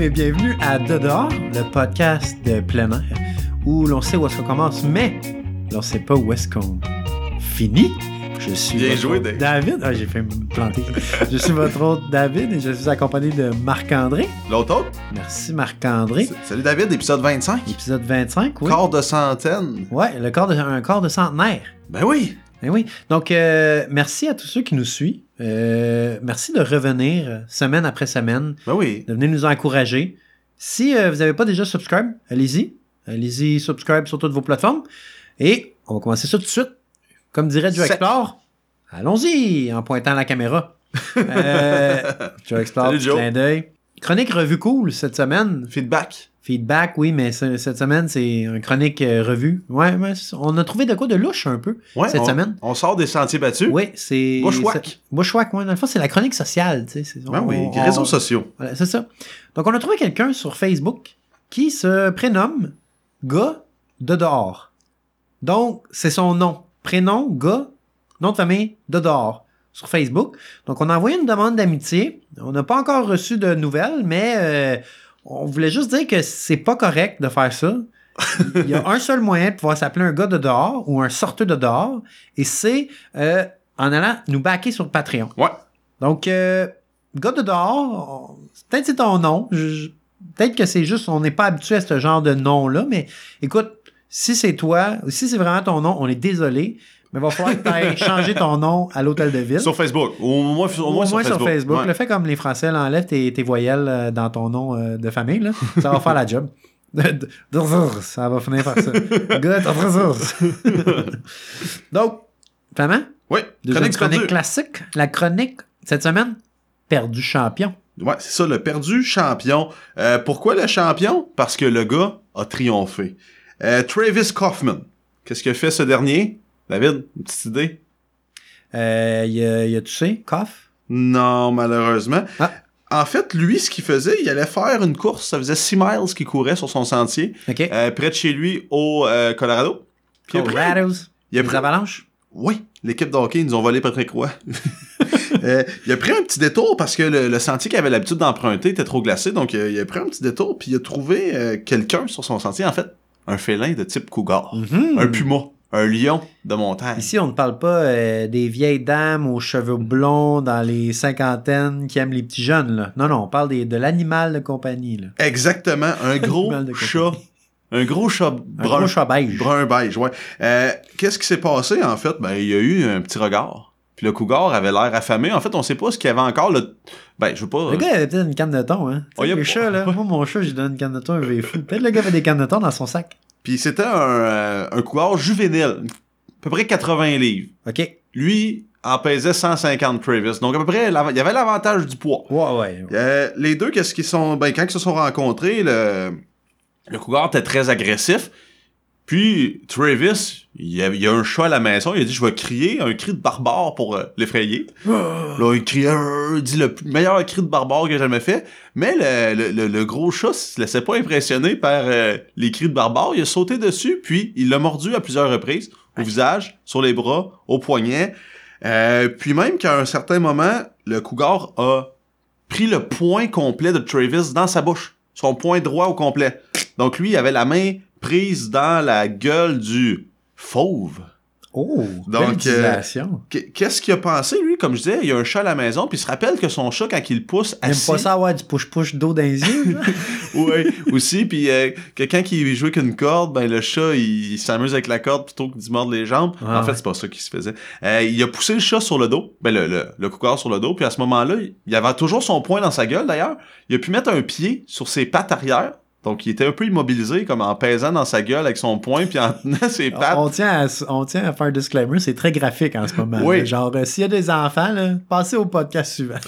Bonjour et bienvenue à Dehors, le podcast de plein air, où l'on sait où est-ce qu'on commence, mais l'on sait pas où est-ce qu'on finit. Je suis Bien votre joué, hôte Dave. David. Ah, j'ai fait me planter. je suis votre hôte David et je suis accompagné de Marc-André. L'autre autre? Merci Marc-André. Salut David, épisode 25. Épisode 25, oui. Quart de centaine. Ouais, le corps de, un corps de centenaire. Ben oui. Eh oui. Donc, euh, merci à tous ceux qui nous suivent. Euh, merci de revenir euh, semaine après semaine, Ben oui. de venir nous encourager. Si euh, vous n'avez pas déjà subscribe, allez-y. Allez-y, subscribe sur toutes vos plateformes. Et on va commencer ça tout de suite. Comme dirait Joe. Explore, allons-y en pointant la caméra. Euh, Joe Explore, Salut, Joe. clin d'œil. Chronique revue cool cette semaine. Feedback. Feedback, oui, mais ce- cette semaine, c'est un chronique euh, revue. Ouais, on a trouvé de quoi de louche un peu Ouais, cette on, semaine. On sort des sentiers battus. Oui, c'est. Bushwhack. c'est- Bushwhack, oui. Dans le fond, c'est la chronique sociale, tu sais. Ben on- oui, on- réseaux sociaux. Voilà, c'est ça. Donc, on a trouvé quelqu'un sur Facebook qui se prénomme Gars de dehors. Donc, c'est son nom. Prénom, gars, nom de famille, de dehors. Sur Facebook. Donc, on a envoyé une demande d'amitié. On n'a pas encore reçu de nouvelles, mais euh, on voulait juste dire que c'est pas correct de faire ça. Il y a un seul moyen de pouvoir s'appeler un gars de dehors ou un sorteur de dehors, et c'est euh, en allant nous backer sur Patreon. Ouais. Donc, euh, gars de dehors, peut-être c'est ton nom. Peut-être que c'est juste, on n'est pas habitué à ce genre de nom-là, mais écoute, si c'est toi, ou si c'est vraiment ton nom, on est désolé, mais il va falloir que tu ailles changer ton nom à l'hôtel de ville. Sur Facebook. Au moins, au moins, sur Facebook. Ouais. Le fait comme les Français l'enlèvent tes, tes voyelles euh, dans ton nom euh, de famille, là, ça va faire la job. ça va finir par ça. Donc, Flamand, Oui. deuxième Chronique classique. La chronique, cette semaine, perdu champion. Ouais, c'est ça, le perdu champion. Euh, pourquoi le champion? Parce que le gars a triomphé. Euh, Travis Kaufman. Qu'est-ce que fait ce dernier? David, une petite idée? Euh, il a, il a toussé, cough? Non, malheureusement. Ah. En fait, lui, ce qu'il faisait, il allait faire une course. Ça faisait 6 miles qu'il courait sur son sentier, OK. euh, près de chez lui, au euh, Colorado. Puis il a pris- Les avalanches? Oui, l'équipe de hockey, ils nous ont volé Patrick Roy. Euh, il a pris un petit détour parce que le, le sentier qu'il avait l'habitude d'emprunter était trop glacé, donc euh, il a pris un petit détour, puis il a trouvé euh, quelqu'un sur son sentier, en fait, un félin de type cougar, Mhm. un puma, un lion de montagne. Ici, on ne parle pas euh, des vieilles dames aux cheveux blonds dans les cinquantaines qui aiment les petits jeunes. Là. Non, non, on parle des- de l'animal de compagnie. Là. Exactement, un gros chat, un gros chat Un brun. gros chat beige. Brun beige, ouais. Euh, Qu'est-ce qui s'est passé, en fait? Ben, il y a eu un petit regard. Puis le cougar avait l'air affamé. En fait, on sait pas ce qu'il y avait encore. Le... Ben, je veux pas... Le gars avait peut-être une canne de thon, hein. Oh, a là. Moi, mon chat, j'ai donné une canne de thon, un vieux fou. Peut-être le gars avait des cannes de thon dans son sac. Puis c'était un, euh, un cougar juvénile. À peu près 80 livres. OK. Lui en pesait 150 Travis. Donc, à peu près, il y avait l'avantage du poids. Ouais, ouais. Euh, les deux, qu'est-ce qu'ils sont... Ben, quand ils se sont rencontrés, le, le cougar était très agressif. Puis, Travis, il y, a, il a un chat à la maison, il a dit, je vais crier un cri de barbare pour euh, l'effrayer. Là, il il dit le meilleur cri de barbare que j'ai jamais fait. Mais le, le, le- le gros chat se laissait pas impressionner par euh, les cris de barbare. Il a sauté dessus, puis il l'a mordu à plusieurs reprises. Au visage, sur les bras, au poignet. Euh, puis même qu'à un certain moment, le cougar a pris le poing complet de Travis dans sa bouche. Son poing droit au complet. Donc lui, il avait la main prise dans la gueule du fauve. Oh, Donc. Qu- Qu'est-ce qu'il a pensé, lui? Comme je disais, il y a un chat à la maison, puis il se rappelle que son chat, quand il pousse Il aime pas ça avoir du push-push d'eau dans les yeux. Oui, aussi, puis euh, que quand il jouait qu'une corde, ben le chat, il, il s'amuse avec la corde plutôt que d'y mordre les jambes. Ah en fait, c'est pas ça qui se faisait. Euh, il a poussé le chat sur le dos, ben le, le, le cougar sur le dos, puis à ce moment-là, il avait toujours son poing dans sa gueule, d'ailleurs. Il a pu mettre un pied sur ses pattes arrière, donc il était un peu immobilisé, comme en pesant dans sa gueule avec son poing, puis en tenant ses pattes. On tient, à, on tient à faire un disclaimer, c'est très graphique en ce moment. Oui. là. Genre, euh, s'il y a des enfants, là, passez au podcast suivant.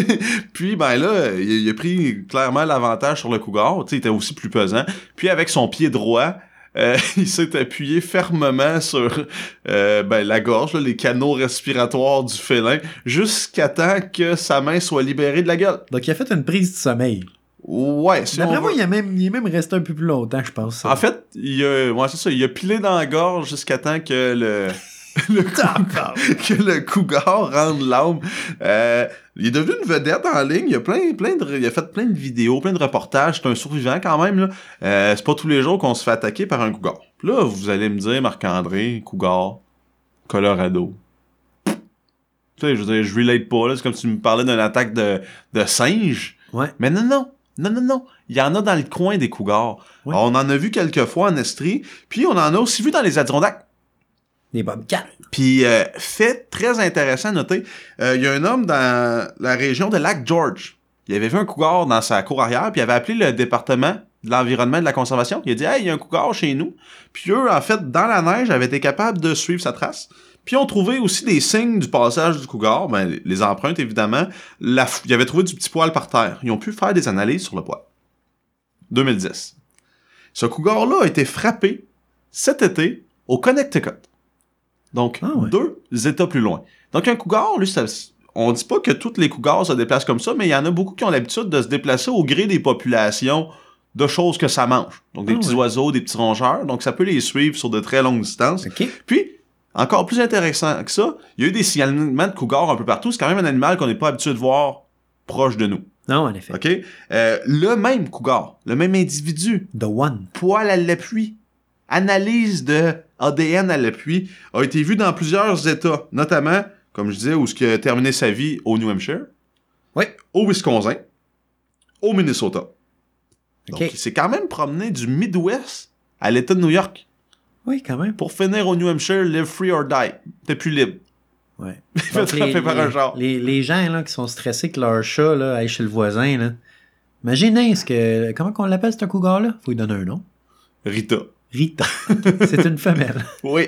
Puis ben là, il, il a pris clairement l'avantage sur le cougar. Tu sais, il était aussi plus pesant. Puis avec son pied droit, euh, il s'est appuyé fermement sur euh, ben, la gorge, là, les canaux respiratoires du félin, jusqu'à temps que sa main soit libérée de la gueule. Donc, il a fait une prise de sommeil. Ouais, si D'après moi, veut. il, a même, il est même resté un peu plus longtemps, je pense. En fait, il a, ouais, c'est ça, il a pilé dans la gorge jusqu'à temps que le, le cougar, que le cougar rende l'homme. Euh, il est devenu une vedette en ligne. Il a plein, plein de, il a fait plein de vidéos, plein de reportages. C'est un survivant quand même. Là. Euh, c'est pas tous les jours qu'on se fait attaquer par un cougar. Puis là, vous allez me dire, Marc-André, cougar, Colorado. Tu sais, je veux dire, je relate pas. là. C'est comme si tu me parlais d'une attaque de, de singe. Ouais. Mais non, non. Non, non, non. Il y en a dans le coin des cougars. On en a vu quelques fois en Estrie. Puis on en a aussi vu dans les Adirondacks. Les bobcats. Puis, euh, fait très intéressant à noter, euh, il y a un homme dans la région de Lac George. Il avait vu un cougar dans sa cour arrière, puis il avait appelé le département de l'environnement et de la conservation. Il a dit Hey, il y a un cougar chez nous. Puis eux, en fait, dans la neige, avaient été capables de suivre sa trace. Puis ils ont trouvé aussi des signes du passage du cougar, ben, les empreintes évidemment. La, ils avaient trouvé du petit poil par terre. Ils ont pu faire des analyses sur le poil. 2010. Ce cougar-là a été frappé cet été au Connecticut. Donc, Ah ouais. deux États plus loin. Donc, un cougar, lui, ça, on dit pas que tous les cougars se déplacent comme ça, mais il y en a beaucoup qui ont l'habitude de se déplacer au gré des populations de choses que ça mange. Donc, des Ah petits ouais. oiseaux, des petits rongeurs. Donc, ça peut les suivre sur de très longues distances. OK. Puis, encore plus intéressant que ça, il y a eu des signalements de cougars un peu partout. C'est quand même un animal qu'on n'est pas habitué de voir proche de nous. Non, en effet. OK? Euh, le même cougar, le même individu, The One. poil à l'appui, analyse de ADN à l'appui, a été vu dans plusieurs États, notamment, comme je disais, où ce qui a terminé sa vie au New Hampshire, Oui. au Wisconsin, au Minnesota. Donc, il s'est quand même promené du Midwest à l'État de New York Oui, quand même. pour finir au New Hampshire, live free or die. T'es plus libre. Ouais. Il fait frapper par un genre. Les, les gens là, qui sont stressés que leur chat là, aille chez le voisin, là. imaginez ce que. Comment qu'on l'appelle, ce cougar-là? Faut lui donner un nom. Rita. Rita. C'est une femelle. Oui.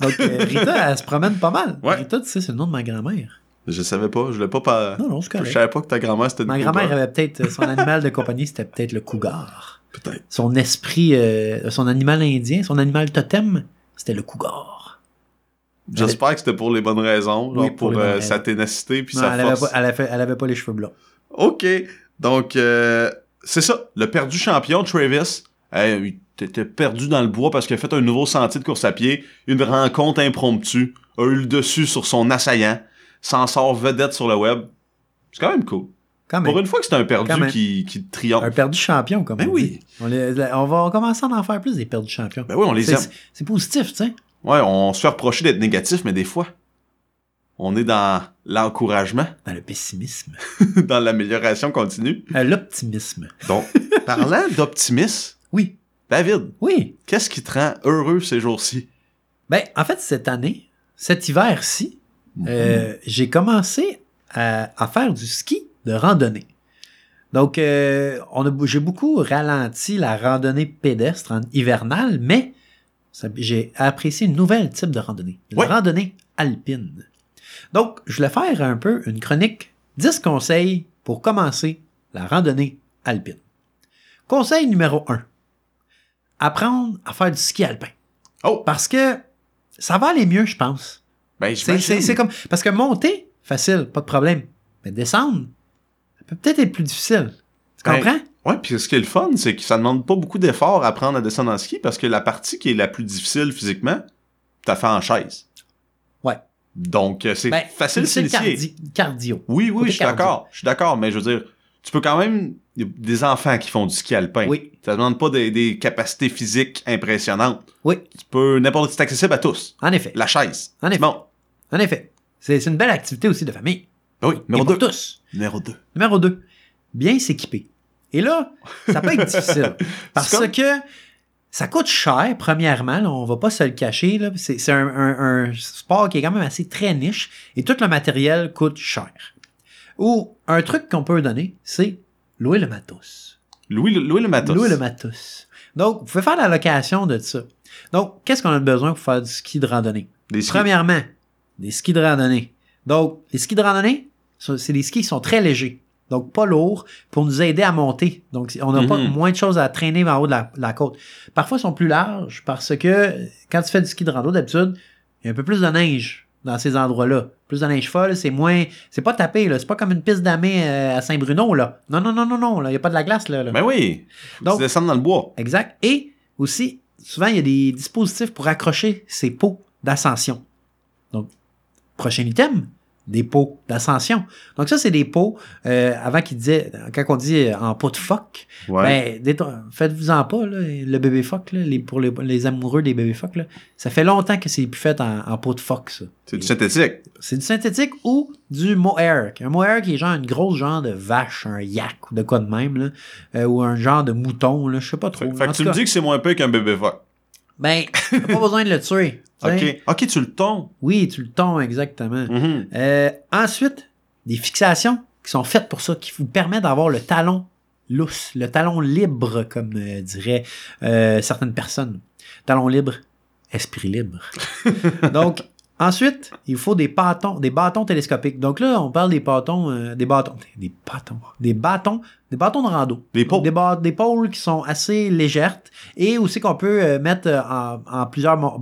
Donc, euh, Rita, elle se promène pas mal. Ouais. Rita, tu sais, c'est le nom de ma grand-mère. Je savais pas, je voulais pas pas. Non, non, c'est Je savais pas que ta grand-mère c'était une Ma grand-mère avait peut-être. Son animal de compagnie, c'était peut-être le cougar. Peut-être. Son esprit, euh, son animal indien, son animal totem, c'était le cougar. J'espère que c'était pour les bonnes raisons, genre pour, euh, sa ténacité puis Non, sa elle, avait force. pas, elle, avait, elle avait pas les cheveux blonds. OK. Donc, euh, c'est ça. Le perdu champion, Travis, il était perdu dans le bois parce qu'il a fait un nouveau sentier de course à pied. Une rencontre impromptue. A eu le dessus sur son assaillant. S'en sort vedette sur le web. C'est quand même cool. Quand même. Pour une fois que c'est un perdu qui, qui triomphe. Un perdu champion, comme Ben on oui. On, les- on va commencer à en faire plus des perdus champions. Ben oui, on les C'est- aime. c'est- positif, tu sais. Ouais, on se fait reprocher d'être négatif, mais des fois, on est dans l'encouragement, Dans le pessimisme. dans l'amélioration continue. L'optimisme. Donc, parlant d'optimisme, Oui. David, Oui. qu'est-ce qui te rend heureux ces jours-ci? Ben, en fait, cette année, cet hiver-ci, euh, j'ai commencé à, à faire du ski de randonnée. Donc, euh, on a, j'ai beaucoup ralenti la randonnée pédestre en hivernale, mais j'ai apprécié une nouvelle type de randonnée, la Ouais. randonnée alpine. Donc, je voulais faire un peu une chronique 10 conseils pour commencer la randonnée alpine. Conseil numéro 1. Apprendre à faire du ski alpin. Oh, Parce que ça va aller mieux, je pense. ben C'est, comme. Parce que monter, facile, pas de problème. Mais descendre, peut peut-être être plus difficile. Tu Ben, comprends? Ouais, puis ce qui est le fun, c'est que ça demande pas beaucoup d'efforts à apprendre à descendre en ski parce que la partie qui est la plus difficile physiquement, t'as fait en chaise. Ouais. Donc, euh, c'est Ben, facile c'est de le s'initier. cardi- cardio. Oui, oui, je suis d'accord. Je suis d'accord, mais je veux dire, tu peux quand même. Il y a des enfants qui font du ski alpin. Oui, Ça demande pas des, des capacités physiques impressionnantes. oui, Tu peux. N'importe c'est accessible à tous. en effet. La chaise. En effet. Bon. En effet. C'est une belle activité aussi de famille. Oui, Et numéro pour 2. tous. Numéro 2. Numéro 2. Bien s'équiper. Et là, ça peut être difficile. Parce comme- que ça coûte cher, premièrement. là, on va pas se le cacher. C'est, un, un- un sport qui est quand même assez très niche. Et tout le matériel coûte cher. Ou un truc qu'on peut donner, c'est louer le matos. Louis, le- matos. Louer le matos. Donc, vous pouvez faire la location de ça. Donc, qu'est-ce qu'on a besoin pour faire du ski de randonnée? Des skis. Premièrement, des skis de randonnée. Donc, les skis de randonnée, c'est des skis qui sont très légers. Donc, pas lourds pour nous aider à monter. Donc, on n'a pas Mhm. moins de choses à traîner en haut de la, la côte. Parfois, ils sont plus larges parce que quand tu fais du ski de rando, d'habitude, il y a un peu plus de neige dans ces endroits-là. Plus de neige folle, c'est moins. C'est pas tapé, là. C'est pas comme une piste d'amé euh, à Saint-Bruno, là. Non, non, non, non, non. là. Il n'y a pas de la glace, là. là. Ben oui. Faut Donc- tu descendes dans le bois. Exact. Et aussi, souvent, il y a des dispositifs pour accrocher ces pots d'ascension. prochain item, des pots d'ascension. Donc ça, c'est des pots, euh, avant qu'il disait, quand on dit euh, en pot de phoque, Ouais. ben, faites-vous-en pas, là, le bébé phoque, là, les, pour les, les amoureux des bébés phoques, là, ça fait longtemps que c'est plus fait en, en pot de phoque, ça. c'est du synthétique. C'est du synthétique ou du mohair. Un mohair qui est genre une grosse genre de vache, un yak ou de quoi de même, là, euh, ou un genre de mouton, là, je sais pas trop. Fait, que tu me dis que c'est moins peu qu'un bébé phoque. Ben, t'as pas besoin de le tuer. Ok. Ok, tu le tombes. Oui, tu le tombes, exactement. Mhm. Euh, ensuite, des fixations qui sont faites pour ça, qui vous permettent d'avoir le talon lousse, le talon libre, comme euh, diraient euh, certaines personnes. Talon libre, esprit libre. Donc, ensuite, il faut des bâtons, des bâtons télescopiques. Donc là, on parle des bâtons, euh, des bâtons, des bâtons, des bâtons, des bâtons de rando. Des pôles. Des, des pôles qui sont assez légères et aussi qu'on peut euh, mettre euh, en, en plusieurs mor-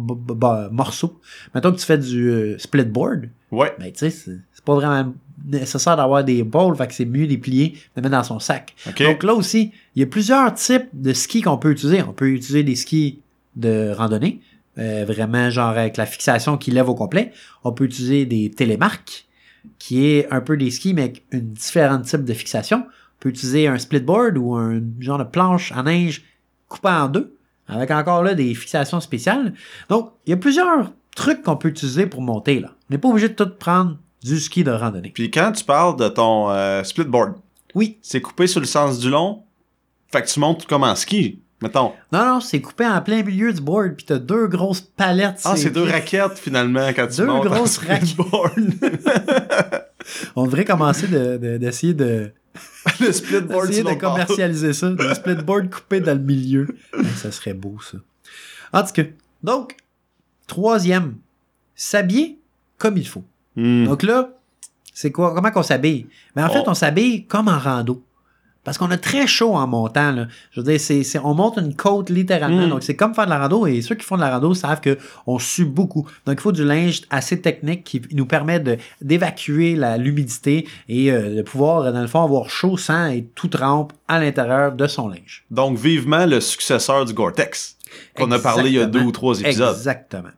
morceaux. Mettons que tu fais du euh, split board, Ouais. ben tu sais, c'est pas vraiment nécessaire d'avoir des pôles, fait que c'est mieux de les plier, de les mettre dans son sac. Donc là aussi, il y a plusieurs types de skis qu'on peut utiliser. On peut utiliser des skis de randonnée, euh, vraiment genre avec la fixation qui lève au complet. On peut utiliser des télémarques, qui est un peu des skis, mais avec une différente type de fixation. On peut utiliser un splitboard ou un genre de planche à neige coupée en deux, avec encore là des fixations spéciales. Donc, il y a plusieurs trucs qu'on peut utiliser pour monter là. On n'est pas obligé de tout prendre du ski de randonnée. Puis quand tu parles de ton euh, splitboard, Oui, c'est coupé sur le sens du long? Fait que tu montes comme en ski, mettons. non, non, c'est coupé en plein milieu du board, puis t'as deux grosses palettes. Ah, c'est deux raquettes finalement quand tu Deux montes en grosses raquettes. splitboard. On devrait commencer de- de- d'essayer de, le splitboard de commercialiser ça. Des splitboard coupé dans le milieu. Ben, ça serait beau, ça. En tout cas, donc, troisième, s'habiller comme il faut. Hmm. Donc là, c'est quoi? Comment qu'on s'habille? Mais en fait, Oh. on s'habille comme en rando. Parce qu'on a très chaud en montant. Là. Je veux dire, c'est, on monte une côte littéralement. Mm. Donc, c'est comme faire de la rando. Et ceux qui font de la rando savent qu'on sue beaucoup. Donc, il faut du linge assez technique qui nous permet de, d'évacuer la, l'humidité et euh, de pouvoir, dans le fond, avoir chaud sans être tout trempe à l'intérieur de son linge. Donc, vivement le successeur du Gore-Tex. Qu'on a parlé il y a deux ou trois épisodes. Exactement.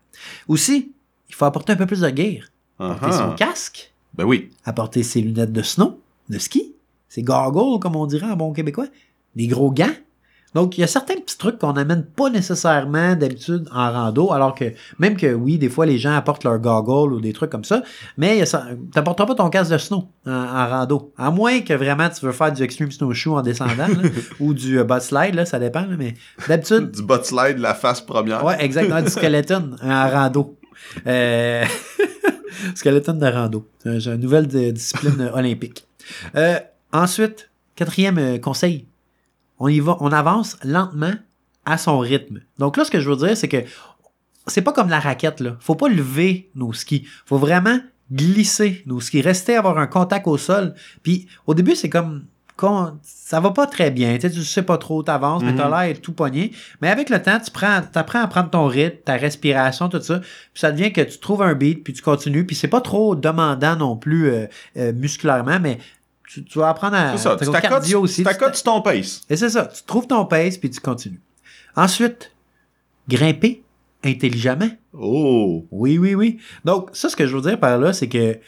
Aussi, il faut apporter un peu plus de gear. Uh-huh. Apporter son casque, Ben oui. apporter ses lunettes de snow, de ski, ses goggles, comme on dirait en bon québécois, des gros gants. Donc, il y a certains petits trucs qu'on n'amène pas nécessairement d'habitude en rando, alors que, même que oui, des fois, les gens apportent leurs goggles ou des trucs comme ça, mais t'apporteras pas ton casque de snow en, en rando. À moins que vraiment tu veux faire du extreme snowshoe en descendant, là, ou du euh, butt slide, là, ça dépend, là, mais d'habitude, Du bot slide, la face première. Ouais, exactement, du skeleton en rando. Euh... skeleton de rando. J'ai une nouvelle de- discipline olympique. Euh, ensuite, quatrième euh, conseil. On y va, on avance lentement à son rythme. Donc là, ce que je veux dire, c'est que c'est pas comme la raquette, là. Faut pas lever nos skis. Faut vraiment glisser nos skis. Rester avoir un contact au sol. Puis au début, c'est comme quand ça va pas très bien. Tu sais, tu sais pas trop, t'avances, mais t'as Mhm. l'air tout pogné. Mais avec le temps, tu prends, apprends à prendre ton rythme, ta respiration, tout ça. Puis ça devient que tu trouves un beat, puis tu continues. Puis c'est pas trop demandant non plus euh, euh, musculairement, mais tu, tu vas apprendre à... C'est ça. Tu t'accotes cardio aussi. tu ton pace. et c'est ça, tu trouves ton pace puis tu continues. Ensuite, grimper intelligemment. Oh. Oui, oui, oui. Donc, ça, ce que je veux dire par là, c'est que,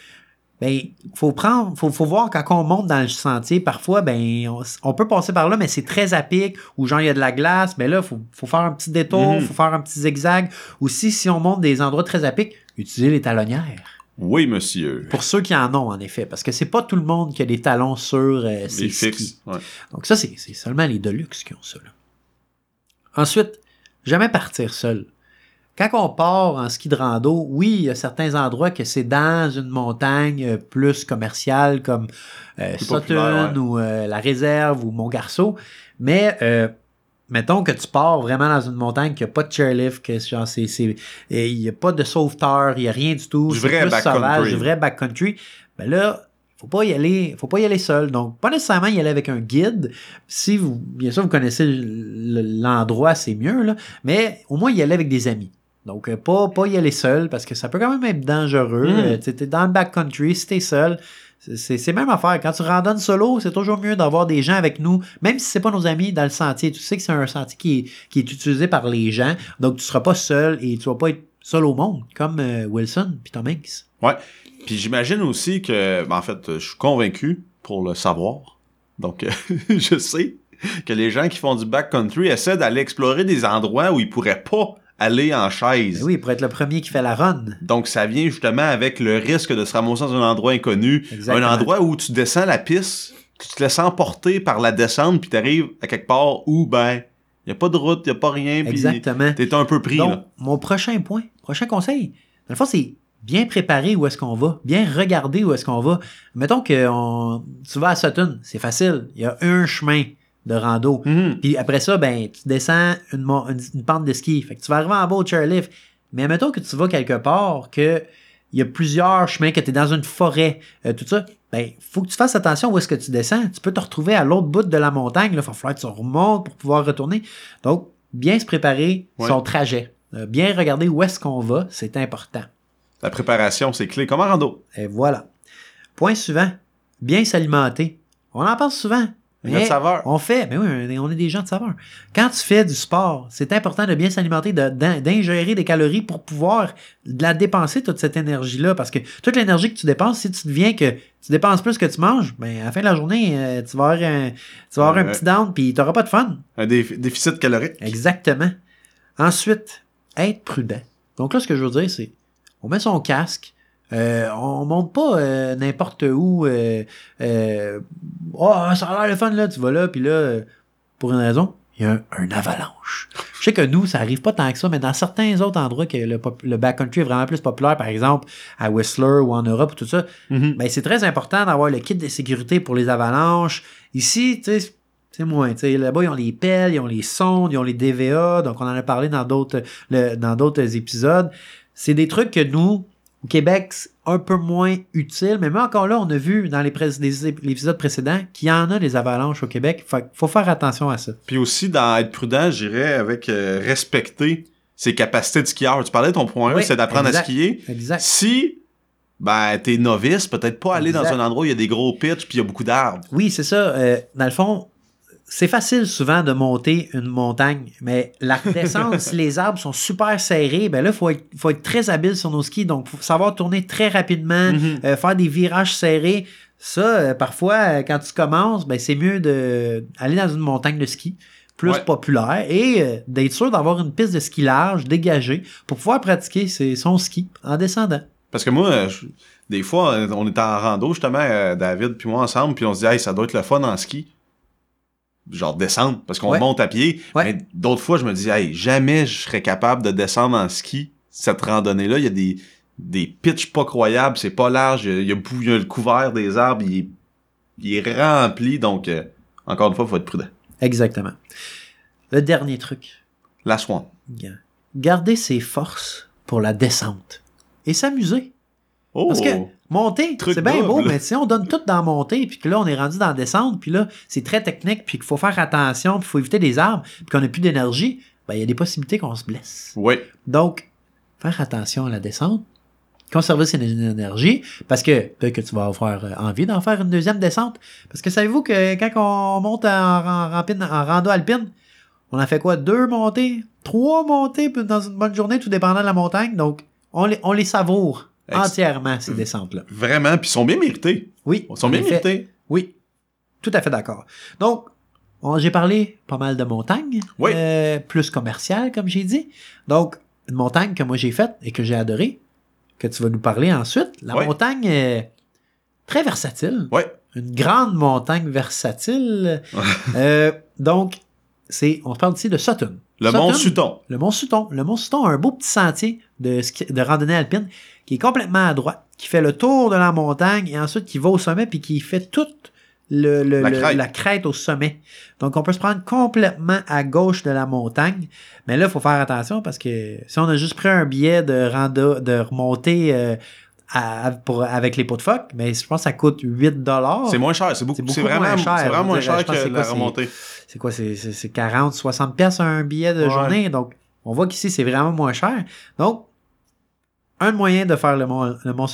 ben, faut prendre, faut, faut voir quand on monte dans le sentier, parfois, ben, on, on peut passer par là, mais c'est très à pic, ou genre, il y a de la glace, mais là, faut, faut faire un petit détour, Mhm. faut faire un petit zigzag. Aussi, si on monte des endroits très à pic, utiliser les talonnières. Oui, monsieur. Pour ceux qui en ont, en effet, parce que c'est pas tout le monde qui a des talons sur euh, ses skis. Ouais. Donc ça, c'est seulement les Deluxe qui ont ça. là. Ensuite, jamais partir seul. Quand on part en ski de rando, oui, il y a certains endroits que c'est dans une montagne euh, plus commerciale comme euh, Sutton ouais. ou euh, la réserve ou Montgarceau. Mais euh, mettons que tu pars vraiment dans une montagne qui n'a pas de chairlift, que genre c'est il n'y a pas de sauveteur, il n'y a rien du tout. Du vrai backcountry. du vrai backcountry. Ben là, faut pas y aller, faut pas y aller seul. Donc, pas nécessairement y aller avec un guide. Si vous, bien sûr, vous connaissez l'endroit, c'est mieux, là. Mais au moins y aller avec des amis. Donc, euh, pas, pas y aller seul parce que ça peut quand même être dangereux. Mm. Euh, tu t'es dans le backcountry, si t'es seul, c'est- même affaire. Quand tu randonnes solo, c'est toujours mieux d'avoir des gens avec nous, même si c'est pas nos amis dans le sentier. Tu sais que c'est un sentier qui est, utilisé par les gens, donc tu seras pas seul et tu vas pas être seul au monde, comme euh, Wilson puis Tom Hanks. Puis j'imagine aussi que, ben, en fait, je suis convaincu pour le savoir. Donc, je sais que les gens qui font du backcountry essaient d'aller explorer des endroits où ils pourraient pas aller en chaise. Ben oui, pour être le premier qui fait la run. Donc, ça vient justement avec le risque de se ramasser dans un endroit inconnu. Exactement. Un endroit où tu descends la piste, tu te laisses emporter par la descente, puis t'arrives à quelque part où, ben, y a pas de route, y a pas rien, puis Exactement. t'es un peu pris, Donc, là. mon prochain point, prochain conseil, dans le fond, c'est bien préparer où est-ce qu'on va, bien regarder où est-ce qu'on va. Mettons que on- tu vas à Sutton, c'est facile, il y a un chemin de rando. Mhm. Puis après ça, ben, tu descends une, mon- une, une pente de ski. Fait que tu vas arriver en bas au chairlift. Mais mettons que tu vas quelque part, que il y a plusieurs chemins, que tu es dans une forêt, euh, tout ça. Ben, faut que tu fasses attention où est-ce que tu descends. Tu peux te retrouver à l'autre bout de la montagne. Il va falloir que tu remontes pour pouvoir retourner. Donc, bien se préparer Ouais. son trajet. Euh, bien regarder où est-ce qu'on va, c'est important. La préparation, c'est clé. Comme en rando. Et voilà. Point suivant. Bien s'alimenter. On en parle souvent. De saveur. On fait, mais oui, on est- des gens de saveur. Quand tu fais du sport, c'est important de bien s'alimenter, de- d'ingérer des calories pour pouvoir de la dépenser, toute cette énergie-là. Parce que toute l'énergie que tu dépenses, si tu deviens que tu dépenses plus que tu manges, ben à la fin de la journée, euh, tu vas avoir un, tu vas avoir un Ouais. petit down, puis tu n'auras pas de fun. Un déf- déficit calorique. Exactement. Ensuite, être prudent. Donc là, ce que je veux dire, c'est on met son casque, euh, on monte pas euh, n'importe où. Euh, euh, oh, ça a l'air le fun là, tu vas là, puis là, pour une raison, il y a un, un avalanche. Je sais que nous, ça arrive pas tant que ça, mais dans certains autres endroits que le, le backcountry est vraiment plus populaire, par exemple à Whistler ou en Europe, tout ça, Mhm. ben, c'est très important d'avoir le kit de sécurité pour les avalanches. Ici, tu sais, c'est moins. Là-bas, ils ont les pelles, ils ont les sondes, ils ont les DVA. Donc, on en a parlé dans d'autres le- dans d'autres épisodes. C'est des trucs que nous, au Québec, c'est un peu moins utile. Mais même encore là, on a vu dans les, pré- les ép- l'épisode précédent qu'il y en a des avalanches au Québec. Fait faut faire attention à ça. Puis aussi, dans être prudent, j'irais avec euh, respecter ses capacités de skieur. Tu parlais de ton point 1, Oui, c'est d'apprendre à skier. Exact. Si ben t'es novice, peut-être pas aller dans un endroit où il y a des gros pitchs puis il y a beaucoup d'arbres. Oui, c'est ça. Euh, dans le fond, c'est facile souvent de monter une montagne, mais la descente, si les arbres sont super serrés, ben là, il faut être, faut être très habile sur nos skis. Donc, faut savoir tourner très rapidement, Mhm. euh, faire des virages serrés. Ça, euh, parfois, euh, quand tu commences, ben, c'est mieux d'aller dans une montagne de ski plus Ouais. populaire et euh, d'être sûr d'avoir une piste de ski large, dégagée, pour pouvoir pratiquer ses- son ski en descendant. Parce que moi, je- des fois, on était en rando, justement, David puis moi ensemble, puis on se dit, hey, ça doit être le fun en ski. Genre descendre, parce qu'on Ouais. monte à pied. Ouais. Mais d'autres fois, je me dis, hey, jamais je serais capable de descendre en ski, cette randonnée-là. Il y a des, des pitchs pas croyables, c'est pas large, il y a, il y a il le couvert des arbres, il est, il est rempli, donc, euh, encore une fois, faut être prudent. Exactement. Le dernier truc, La swan. garder ses forces pour la descente et s'amuser. Oh! Parce que monter, c'est bien beau, mais si on donne tout dans la montée, puis que là, on est rendu dans la descente, puis là, c'est très technique, puis qu'il faut faire attention, puis il faut éviter les arbres, puis qu'on n'a plus d'énergie, ben, il y a des possibilités qu'on se blesse. Oui. Donc, faire attention à la descente, conserver ses énergies, parce que peut-être que tu vas avoir euh, envie d'en faire une deuxième descente. Parce que savez-vous que quand on monte en, en, rampine- en rando alpine, on a fait quoi? Deux montées? Trois montées dans une bonne journée, tout dépendant de la montagne. Donc, on les, on les savoure entièrement, ces descentes-là. Vraiment, puis ils sont bien mérités. Oui. Ils sont en bien effet. mérités. Oui, tout à fait d'accord. Donc, on- j'ai parlé pas mal de montagnes, Oui. euh, plus commerciales, comme j'ai dit. Donc, une montagne que moi j'ai faite et que j'ai adorée, que tu vas nous parler ensuite. La Oui. montagne est très versatile. Ouais. Une grande montagne versatile. Euh, donc, c'est, on parle ici de Sutton. Le Sutton, mont Sutton. le Mont Sutton. Le Mont Sutton a un beau petit sentier de, randonnée alpine qui est complètement à droite, qui fait le tour de la montagne et ensuite qui va au sommet puis qui fait toute le, le- La le- crête. la crête au sommet. Donc on peut se prendre complètement à gauche de la montagne. Mais là, il faut faire attention parce que si on a juste pris un billet de, rando, de remonter euh, à- pour, avec les pots de phoque, mais je pense que ça coûte 8 dollars. C'est moins cher. C'est beaucoup, C'est beaucoup vraiment, moins cher, c'est vraiment moins cher que la quoi, remontée. c'est quoi, c'est, c'est, c'est 40, 60 pièces un billet de Ouais. journée. Donc, on voit qu'ici, c'est vraiment moins cher. Donc, un moyen de faire le mont, le mont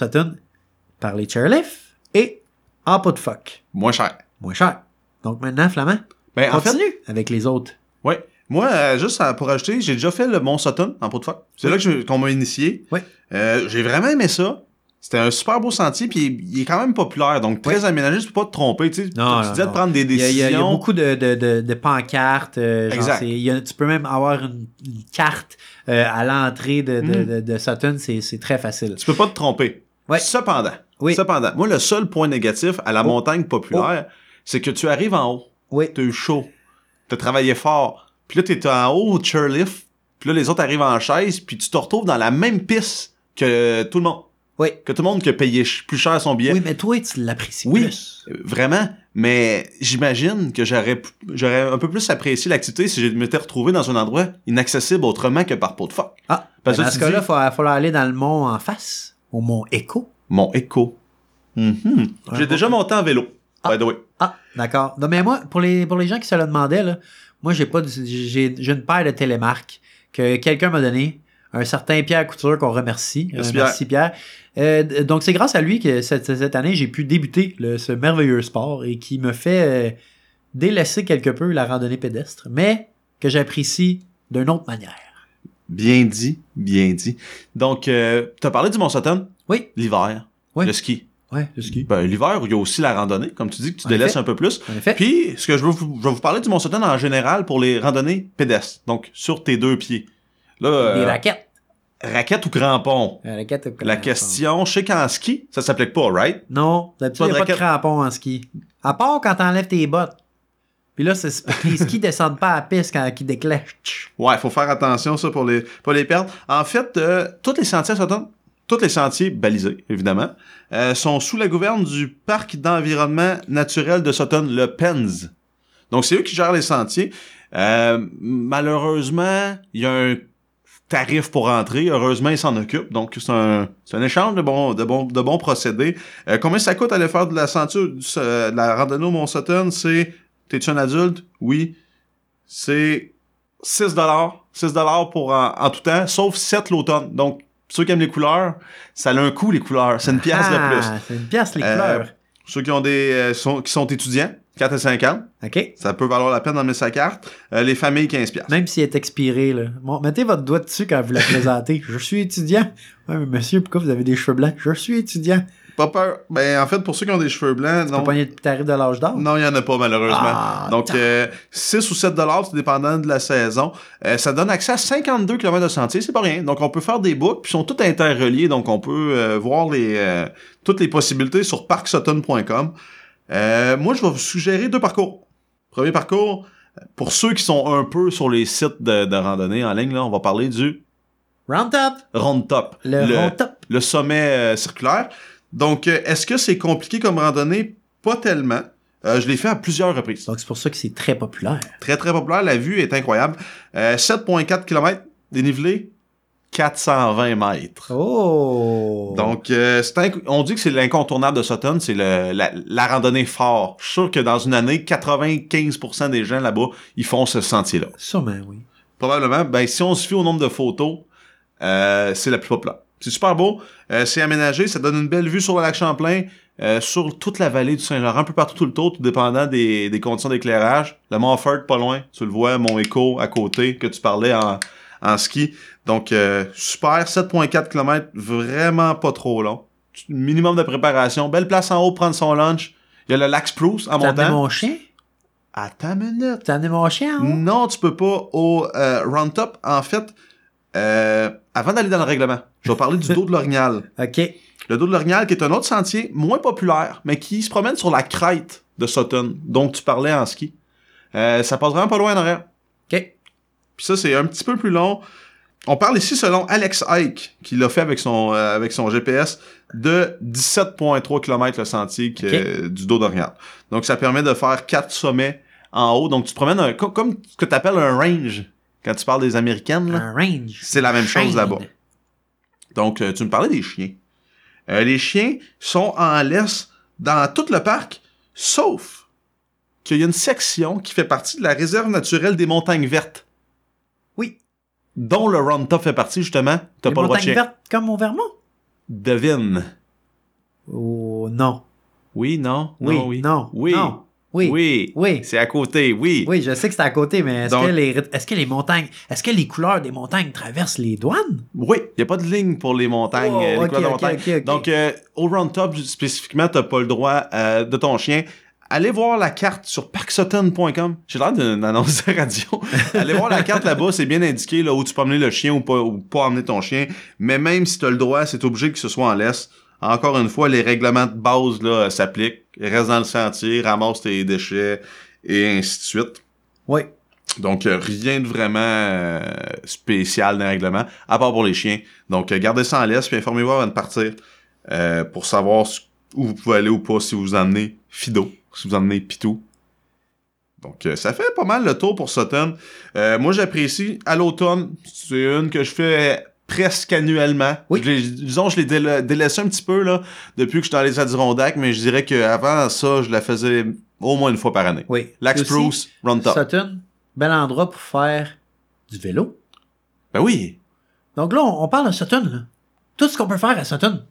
par les chairlifts et en pot de phoque. Moins cher. Moins cher. Donc, maintenant, Flamand, Ben, en fait, continue avec les autres. ouais. Moi, euh, juste à- pour ajouter, j'ai déjà fait le Mont Sutton en pot de phoque. C'est là qu'on m'a initié. Ouais. Euh, j'ai vraiment aimé ça. C'était un super beau sentier, puis il est quand même populaire, donc très aménagé, tu peux pas te tromper, tu sais. Non, tu non, disais non. de prendre des décisions. il y a- il y a beaucoup de, de, de, de pancartes. euh, Exact. il y a- tu peux même avoir une, une carte euh, à l'entrée de, de, Mm. de, Sutton. C'est c'est très facile. Tu peux pas te tromper. Ouais. Cependant, Oui. cependant, moi, le seul point négatif à la Oh. montagne populaire, c'est que tu arrives en haut, Oui. t'as eu chaud, t'as travaillé fort, puis là, t'es en haut au chairlift, puis là, les autres arrivent en chaise, puis tu te retrouves dans la même piste que tout le monde. Oui. Que tout le monde qui a payé plus cher son billet. Oui, mais toi, tu l'apprécies Oui. plus. Vraiment, mais j'imagine que j'aurais un peu plus apprécié l'activité si je m'étais retrouvé dans un endroit inaccessible autrement que par pot de phoque. Ah, Parce ben que dans ce cas-là, il va falloir aller dans le mont en face, au mont Echo. Mon écho. Mhm. J'ai déjà monté en vélo. Ah. By the way. Ah, d'accord. Non, mais moi, pour les, pour les gens qui se le demandaient, là, moi, j'ai pas j'ai une paire de télémarques que quelqu'un m'a donné. Un certain Pierre Couture qu'on remercie. Merci, Euh, Pierre. merci Pierre. Euh, donc c'est grâce à lui que cette, cette année j'ai pu débuter le- ce merveilleux sport et qui me fait euh, délaisser quelque peu la randonnée pédestre, mais que j'apprécie d'une autre manière. Bien dit, bien dit. Donc, euh, t'as parlé du Mont Sutton? Oui. L'hiver. Oui. Le ski. Ouais, le ski. Ben, l'hiver, il y a aussi la randonnée, comme tu dis, que tu En délaisses effet. un peu plus. En effet. Puis, ce que je veux, vous, je vais vous parler du Mont Sutton en général pour les randonnées pédestres. Donc, sur tes deux pieds. Là, Des euh, raquettes. raquette ou crampon? Des raquettes au La crampon. question, je sais qu'en ski, ça s'applique pas, right? Non, d'habitude, Pas il de n'y a pas de raquette. crampons en ski. À part quand t'enlèves tes bottes. Puis là, c'est c'est parce que les skis descendent pas à la piste quand ils déclenchent. Ouais, faut faire attention, ça, pour les, pas les perdre. En fait, euh, tous les sentiers à Sutton, tous les sentiers balisés, évidemment, euh, sont sous la gouverne du Parc d'environnement naturel de Sutton, le PENS. Donc, c'est eux qui gèrent les sentiers. Euh, malheureusement, il y a un tarif pour entrer. Heureusement, ils s'en occupent. Donc, c'est un, c'est un échange de bons, de bons, de bons procédés. Euh, combien ça coûte aller faire de la ceinture, euh, de la randonnée au Mont-Sutton? C'est, t'es-tu un adulte? Oui. C'est 6 dollars. 6 dollars pour en, en tout temps, sauf 7 l'automne. Donc, ceux qui aiment les couleurs, ça a un coût, les couleurs. C'est une pièce de plus. Ah, C'est une pièce, les Euh, couleurs. Ceux qui ont des, euh, sont, qui sont étudiants, 4 et 5 ans, OK? ça peut valoir la peine d'emmener sa carte. Euh, les familles, 15 piastres. Même s'il est expiré, là. Bon, mettez votre doigt dessus quand vous la présentez. Je suis étudiant. Ouais, mais monsieur, pourquoi vous avez des cheveux blancs? Je suis étudiant. Pas peur. Ben, en fait, pour ceux qui ont des cheveux blancs, Tu non. le tarif de l'âge d'or? Non, il y en a pas, malheureusement. Ah, Donc, euh, 6 ou 7 dollars, c'est dépendant de la saison. Euh, ça donne accès à 52 km de sentier, c'est pas rien. Donc, on peut faire des boucles, puis ils sont tous interreliés, donc on peut euh, voir les euh, toutes les possibilités sur parksutton.com. Euh, moi, je vais vous suggérer deux parcours. Premier parcours, pour ceux qui sont un peu sur les sites de, de randonnée en ligne, là, on va parler du Round up! Round Top. Le, round top. le sommet euh, circulaire. Donc, euh, est-ce que c'est compliqué comme randonnée? Pas tellement. Euh, je l'ai fait à plusieurs reprises. Donc, c'est pour ça que c'est très populaire. Très, très populaire. La vue est incroyable. Euh, 7,4 km dénivelé, 420 mètres. Oh! Donc, euh, on dit que c'est l'incontournable de Sutton, c'est la, la randonnée fort. Je suis sûr que dans une année, 95% des gens là-bas, ils font ce sentier-là. Sûrement, oui. Probablement, ben, si on se fie au nombre de photos, euh, c'est la plus populaire. C'est super beau, euh, c'est aménagé, ça donne une belle vue sur le lac Champlain, sur toute la vallée du Saint-Laurent, un peu partout tout le tour, tout dépendant des, des conditions d'éclairage. Le Mont Offord, pas loin, tu le vois, Mont Écho à côté, que tu parlais en, en ski. Donc, euh, super, 7.4 km, vraiment pas trop long. Minimum de préparation, belle place en haut pour prendre son lunch. Il y a le lac Spruce en T'as montant. mon chien? Attends une minute. T'as amené mon chien, hein? Non, tu peux pas au euh, Round Top. En fait, euh, avant d'aller dans le règlement, je vais parler du dos de l'orignal. OK. Le dos de l'orignal qui est un autre sentier moins populaire, mais qui se promène sur la crête de Sutton, dont tu parlais en ski. Euh, ça passe vraiment pas loin en arrière. OK. Puis ça, c'est un petit peu plus long. On parle ici, selon Alex Ike, qui l'a fait avec son, euh, avec son GPS, de 17,3 km le sentier que- euh, du dos d'orignal. Donc, ça permet de faire quatre sommets en haut. Donc, tu te promènes un- co- comme ce que tu appelles un range quand tu parles des Américaines. là. Un range. C'est la même chose là-bas. Donc, euh, tu me parlais des chiens. Euh, les chiens sont en laisse dans tout le parc, sauf qu'il y a une section qui fait partie de la réserve naturelle des montagnes vertes, Oui. Dont le Round Top fait partie, justement. T'as pas le droit de chien. vertes comme au Vermont? Devine. Oh, non. Oui, non, Oui, non, oui. non, Oui. non. Oui. Oui. Oui. C'est à côté, oui. Oui, je sais que c'est à côté, mais est-ce que, les, est-ce que les montagnes, est-ce que les couleurs des montagnes traversent les douanes? Oui, il n'y a pas de ligne pour les montagnes, Oh, les couleurs de montagne. Donc, euh, au round top, spécifiquement, tu pas le droit euh, de ton chien. Allez voir la carte sur parksutton.com. J'ai l'air d'une annonce de radio. Allez voir la carte là-bas, c'est bien indiqué là, où tu peux emmener le chien ou pas, ou pas emmener ton chien. Mais même si tu as le droit, c'est obligé que ce soit en laisse. Encore une fois, les règlements de base là, s'appliquent. Reste dans le sentier, ramasse tes déchets et ainsi de suite. Oui. Donc, euh, rien de vraiment euh, spécial dans les règlements, à part pour les chiens. Donc, euh, gardez ça en laisse, puis informez-vous avant de partir euh, pour savoir où vous pouvez aller ou pas si vous emmenez Fido, si vous emmenez Pitou. Donc, euh, ça fait pas mal le tour pour Sutton. Euh, moi, j'apprécie. À l'automne, c'est une que je fais presque annuellement. Oui. Je disons, je l'ai déla- délaissé un petit peu là depuis que je suis dans les Adirondacks, mais je dirais qu'avant ça, je la faisais au moins une fois par année. Oui. Lac Spruce, Run Top. Sutton, bel endroit pour faire du vélo. Ben oui. Donc là, on, on parle de Sutton, là. Tout ce qu'on peut faire à Sutton.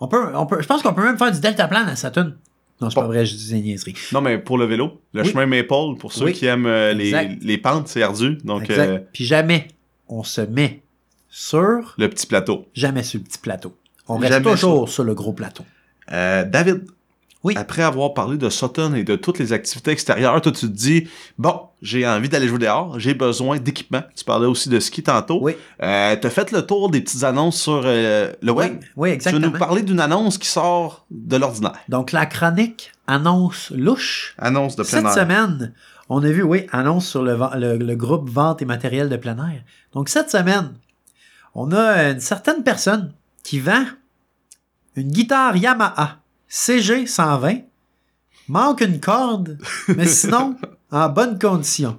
On peut, on peut, je pense qu'on peut même faire du deltaplane à Sutton. Non, c'est pas vrai, je dis des niaiseries. Non, mais pour le vélo, le Oui. chemin Maple, pour ceux Oui. qui aiment euh, les, pentes, c'est ardu. Donc, exact. euh, Puis jamais on se met sur, le petit plateau. jamais sur le petit plateau. On reste Jamais toujours sur le gros plateau. Euh, David, Oui. après avoir parlé de Sutton et de toutes les activités extérieures, toi, tu te dis, bon, j'ai envie d'aller jouer dehors, j'ai besoin d'équipement. Tu parlais aussi de ski tantôt. Oui. Euh, T'as fait le tour des petites annonces sur euh, le web. Oui, oui, Tu veux exactement. nous parler d'une annonce qui sort de l'ordinaire. Donc la chronique annonce louche. Annonce de plein Cette air. semaine, on a vu, oui, annonce sur le, le groupe Vente et matériel de plein air. Donc cette semaine, on a une certaine personne qui vend une guitare Yamaha CG 120, manque une corde, mais sinon, en bonne condition.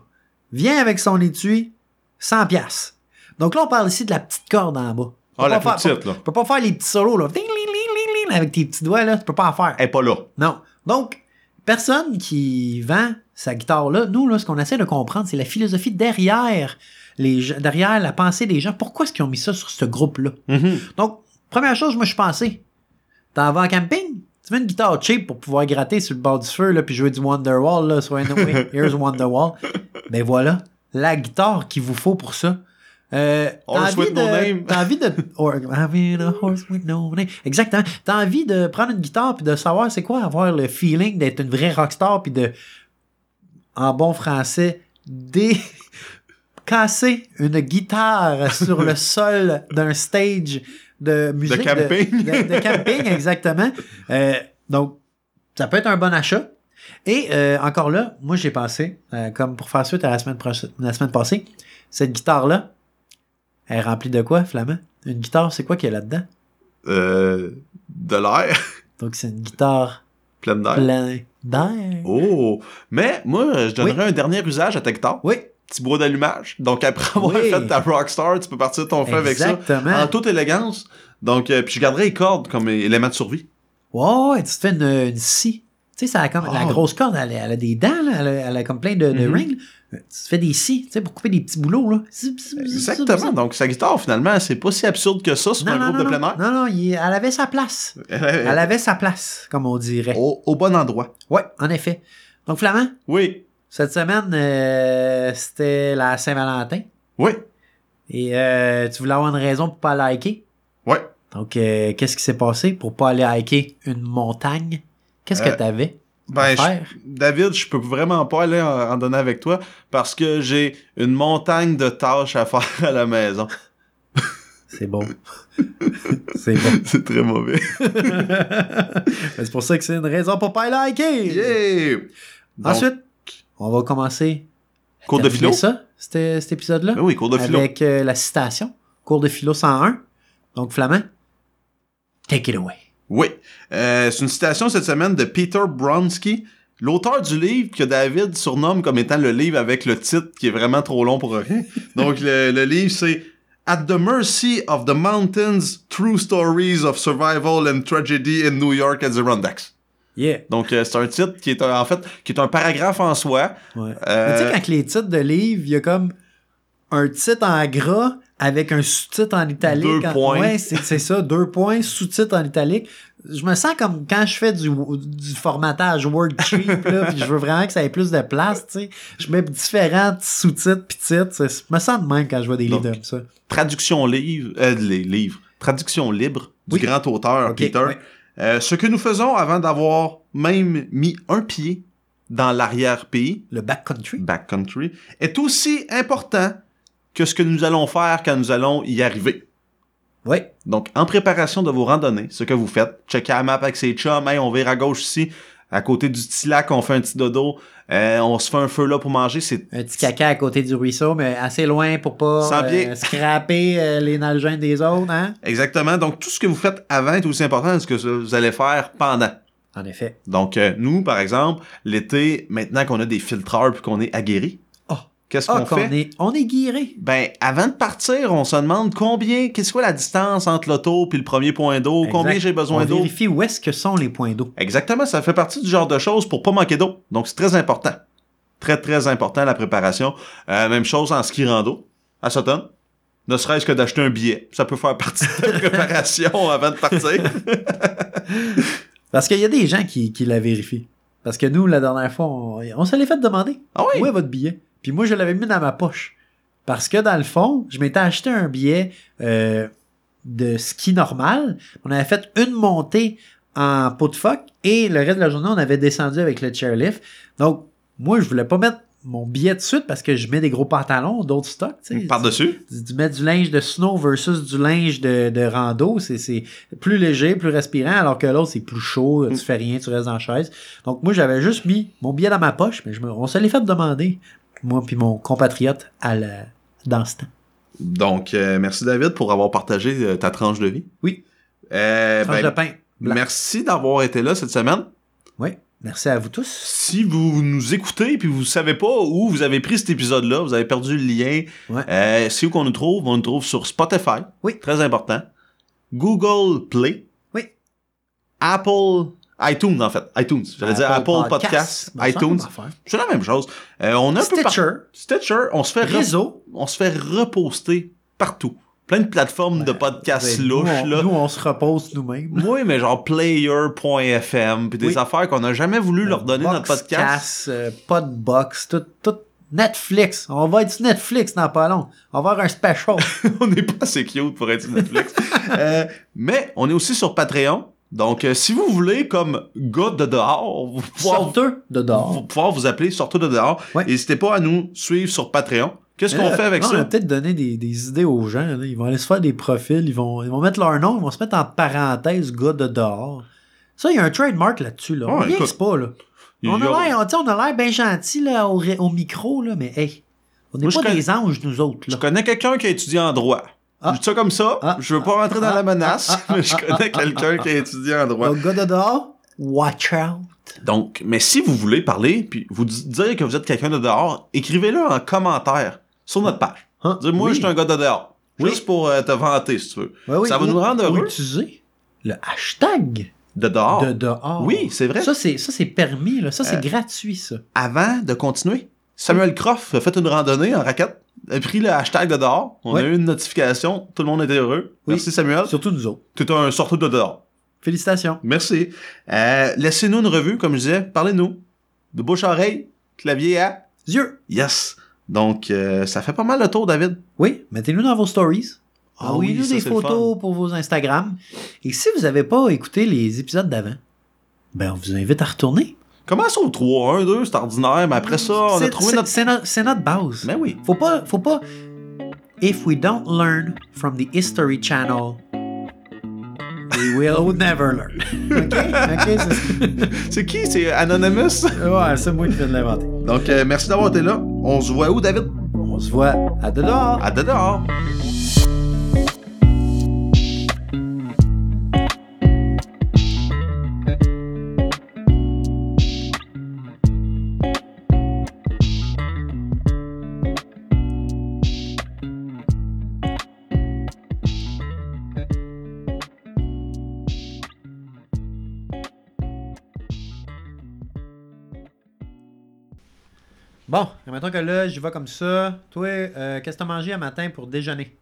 Vient avec son étui, 100 pièces. Donc là, on parle ici de la petite corde en bas. Tu Ah, peux la faire- petite, là. Tu peux pas faire les petits solos, là. Ding, ling, ling, ling, ling, Avec tes petits doigts, là. Tu peux pas en faire. Elle est pas là. Non. Donc, personne qui vend sa guitare-là, nous, là, ce qu'on essaie de comprendre, c'est la philosophie derrière, les, gens- derrière la pensée des gens. Pourquoi est-ce qu'ils ont mis ça sur ce groupe-là? Mhm. Donc, première chose, moi, je pensais, t'en vas en camping? Tu veux une guitare cheap pour pouvoir gratter sur le bord du feu, là, puis jouer du Wonderwall, là, sur un way, here's Wonderwall. Ben voilà, la guitare qu'il vous faut pour ça. Euh, t'as Horse envie with no de- name. T'as envie de. Or, having a horse with no name. Exactement. T'as envie de prendre une guitare puis de savoir c'est quoi avoir le feeling d'être une vraie rockstar puis de, en bon français, dé casser une guitare sur le sol d'un stage de musique. camping. De, de- de camping, exactement. Euh, donc, ça peut être un bon achat. Et euh, encore là, moi j'ai pensé, euh, comme pour faire suite à la semaine, la semaine passée, cette guitare-là, elle est remplie de quoi, Flamand? Une guitare, c'est quoi qu'il y a là-dedans? Euh, de l'air, Donc c'est une guitare pleine d'air. pleine d'air. Oh! Mais moi, je donnerais un dernier usage à ta guitare. Oui, Petit bois d'allumage. Donc, après avoir Oui. fait ta Rockstar, tu peux partir ton feu avec ça. exactement. En toute élégance. Donc, euh, puis je garderai les cordes comme élément de survie. Ouais, ouais, tu te fais une, une scie. Tu sais, ça a comme, la Oh. grosse corde, elle, a- elle a des dents, là, elle, a, elle a comme plein de, de Mhm. rings. Tu te fais des scies, tu sais, pour couper des petits boulots, là. Exactement. Donc, sa guitare, finalement, c'est pas si absurde que ça sur Non, un non, groupe non, de plein non, air. non, non, il- elle avait sa place. Elle avait sa place, comme on dirait. Au, au bon endroit. Ouais, en effet. Donc, Flamand, Oui. Cette semaine, euh, c'était la Saint-Valentin. Oui. Et euh, tu voulais avoir une raison pour pas liker. Oui. Donc, euh, qu'est-ce qui s'est passé pour pas aller hiker une montagne? Qu'est-ce Euh, que t'avais Ben, à je-? David, je peux vraiment pas aller en, en donner avec toi parce que j'ai une montagne de tâches à faire à la maison. C'est bon. c'est bon. c'est très mauvais. c'est pour ça que c'est une raison pour pas liker. Yeah! Donc, Ensuite, on va commencer Cours de philo? ça, cet, cet épisode-là, Ben oui, cours de philo. avec euh, la citation. Cours de philo 101. Donc, Flamand, take it away. Oui. Euh, c'est une citation cette semaine de Peter Bronsky, l'auteur du livre que David surnomme comme étant le livre avec le titre qui est vraiment trop long pour rien. Donc, le, le livre, c'est At the Mercy of the Mountains, True Stories of Survival and Tragedy in New York Adirondacks. Yeah. Donc, euh, c'est un titre qui est un- en fait qui est un paragraphe en soi. Ouais. Euh, Mais tu sais, quand les titres de livres, il y a comme un titre en gras avec un sous-titre en italique. Deux en- points. Ouais, c'est ça, deux points, sous-titre en italique. je me sens comme quand je fais du, du formatage Word cheap, là, je veux vraiment que ça ait plus de place, tu sais. Je mets différents sous-titres pis titres. Je me sens de même quand je vois des livres comme ça. Traduction livre, euh, les livres. Traduction libre du Oui. grand auteur Peter. Euh, ce que nous faisons avant d'avoir même mis un pied dans l'arrière-pays, Le backcountry. backcountry, est aussi important que ce que nous allons faire quand nous allons y arriver. Oui. Donc, en préparation de vos randonnées, ce que vous faites, checker la map avec ses chums, hey, on vire à gauche ici, à côté du petit lac, on fait un petit dodo, euh, on se fait un feu là pour manger, c'est Un petit caca à côté du ruisseau, mais assez loin pour pas euh, scraper euh, les nalgènes des autres, hein? exactement. Donc, tout ce que vous faites avant est aussi important que ce que vous allez faire pendant. En effet. Donc, euh, nous, par exemple, l'été, maintenant qu'on a des filtreurs puis qu'on est aguerri, Oh. Qu'est-ce Ah, qu'on fait? est, on est guiré. Ben, avant de partir, on se demande combien, qu'est-ce que la distance entre l'auto puis le premier point d'eau, combien j'ai besoin On d'eau? vérifie où est-ce que sont les points d'eau. Exactement, ça fait partie du genre de choses pour pas manquer d'eau. Donc, c'est très important. Très, très important, la préparation. Euh, même chose en ski rando, à Sutton. Ne serait-ce que d'acheter un billet. Ça peut faire partie de la préparation avant de partir. Parce qu'il y a des gens qui, qui la vérifient. Parce que nous, la dernière fois, on, on se l'est fait demander. Ah oui? Où est votre billet? Puis moi, je l'avais mis dans ma poche. Parce que dans le fond, je m'étais acheté un billet euh, de ski normal. On avait fait une montée en pot de phoque et le reste de la journée, on avait descendu avec le chairlift. Donc, moi, je voulais pas mettre mon billet de suite parce que je mets des gros pantalons, d'autres stocks. sais. Par-dessus. Tu, mets du linge de snow versus du linge de, de rando, c'est, plus léger, plus respirant, alors que l'autre, c'est plus chaud, tu fais rien, tu restes la chaise. Donc, moi, j'avais juste mis mon billet dans ma poche, mais je me, on se l'est fait demander, moi puis mon compatriote, à dans ce temps. Donc, euh, merci David pour avoir partagé euh, ta tranche de vie. Oui. Euh, Tranche ben, de pain. blanc. merci d'avoir été là cette semaine. Oui. Merci à vous tous. Si vous nous écoutez puis vous savez pas où vous avez pris cet épisode-là, vous avez perdu le lien. Ouais. C'est où qu'on nous trouve? On nous trouve sur Spotify. Oui. Très important. Google Play. Oui. Apple iTunes, en fait. iTunes. J'allais dire Apple Podcast, Ben, la iTunes. C'est la même chose. Euh, on a un peu par- Stitcher, Stitcher. On se fait re- réseau. on se fait reposter partout. Plein de plateformes de podcasts Ben, nous, louches, on, là. Nous, on se repose nous-mêmes. Oui, mais genre player.fm, puis des Oui. affaires qu'on n'a jamais voulu leur donner notre podcast. Boxcast, euh, Podbox, tout, tout. Netflix. On va être sur Netflix dans pas long. On va avoir un special. on n'est pas assez cute pour être sur Netflix. Euh, mais on est aussi sur Patreon. Donc, euh, si vous voulez, comme gars de dehors, vous pouvoir, Sorteux de vous dehors. pouvoir vous appeler Sortez de dehors, Ouais. n'hésitez pas à nous suivre sur Patreon. Qu'est-ce qu'on là, fait avec non, On va ça? peut-être donner des, des idées aux gens. là. Ils vont aller se faire des profils. Ils vont, ils vont mettre leur nom. Ils vont se mettre en parenthèse gars de dehors. Ça, il y a un trademark là-dessus. Là. On Ouais, écoute, pas. Là. On a- l'air, on, on a l'air bien gentil là, au, micro, là, mais hey, on n'est pas des anges, nous autres. Je connais quelqu'un qui a étudié en droit. Ah. Je dis ça comme ça. Ah. je veux pas rentrer dans Ah. la menace, Ah. Mais je connais quelqu'un qui a étudié en droit. Donc, gars de dehors, watch out. Donc, mais si vous voulez parler, puis vous di- dire que vous êtes quelqu'un de dehors, écrivez-le en commentaire sur notre page. Hein? Dire, moi, Oui. je suis un gars de dehors. Oui. Juste pour euh, te vanter, si tu veux. Ouais, oui, Ça va ou- nous rendre heureux. utiliser le hashtag De dehors. de dehors. Oui, c'est vrai. Ça, c'est, ça, c'est permis. Là. Ça, c'est Euh, gratuit, ça. Avant de continuer, Samuel Croft a fait une randonnée en raquette, a pris le hashtag de dehors, on Ouais. a eu une notification, tout le monde était heureux. Oui. Merci Samuel. Surtout nous autres. Tu es un sorteur de dehors. Félicitations. Merci. Euh, Laissez-nous une revue, comme je disais. Parlez-nous. De bouche à oreille, clavier à... Dieu. Yes. Donc, euh, ça fait pas mal le tour, David. Oui, mettez-nous dans vos stories. Ah oui, ça, des photos pour vos Instagram. Et si vous n'avez pas écouté les épisodes d'avant, ben on vous invite à retourner. Commence au 3, 1, 2, c'est ordinaire, mais après ça, on a trouvé c'est- notre... C'est notre, notre base. Ben oui. Faut pas, faut pas. If we don't learn from the History Channel, we will never learn. Ok, ok, c'est qui? C'est Anonymous? ça. Ouais, c'est moi qui viens de l'inventer. Donc, euh, merci d'avoir été là. On se voit où, David? On se voit à dehors. À dehors. Bon, mettons que là, j'y vais comme ça. Toi, euh, qu'est-ce que t'as mangé un matin pour déjeuner?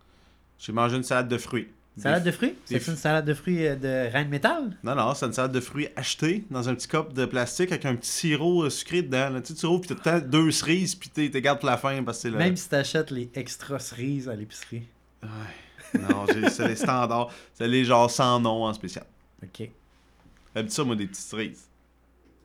J'ai mangé une salade de fruits. Salade de fruits? C'est une salade de fruits euh, de Reine Métal? Non, non, c'est une salade de fruits achetée dans un petit cop de plastique avec un petit sirop euh, sucré dedans. Sais, tu ouvres, puis t'as tout le temps deux cerises, puis t'es- t'es gardes pour la fin parce que c'est le... Même si t'achètes les extra cerises à l'épicerie. Ouais. Non, j'ai- c'est les standards. C'est les genre sans nom en spécial. Ok. J'aime ça, moi, des petites cerises.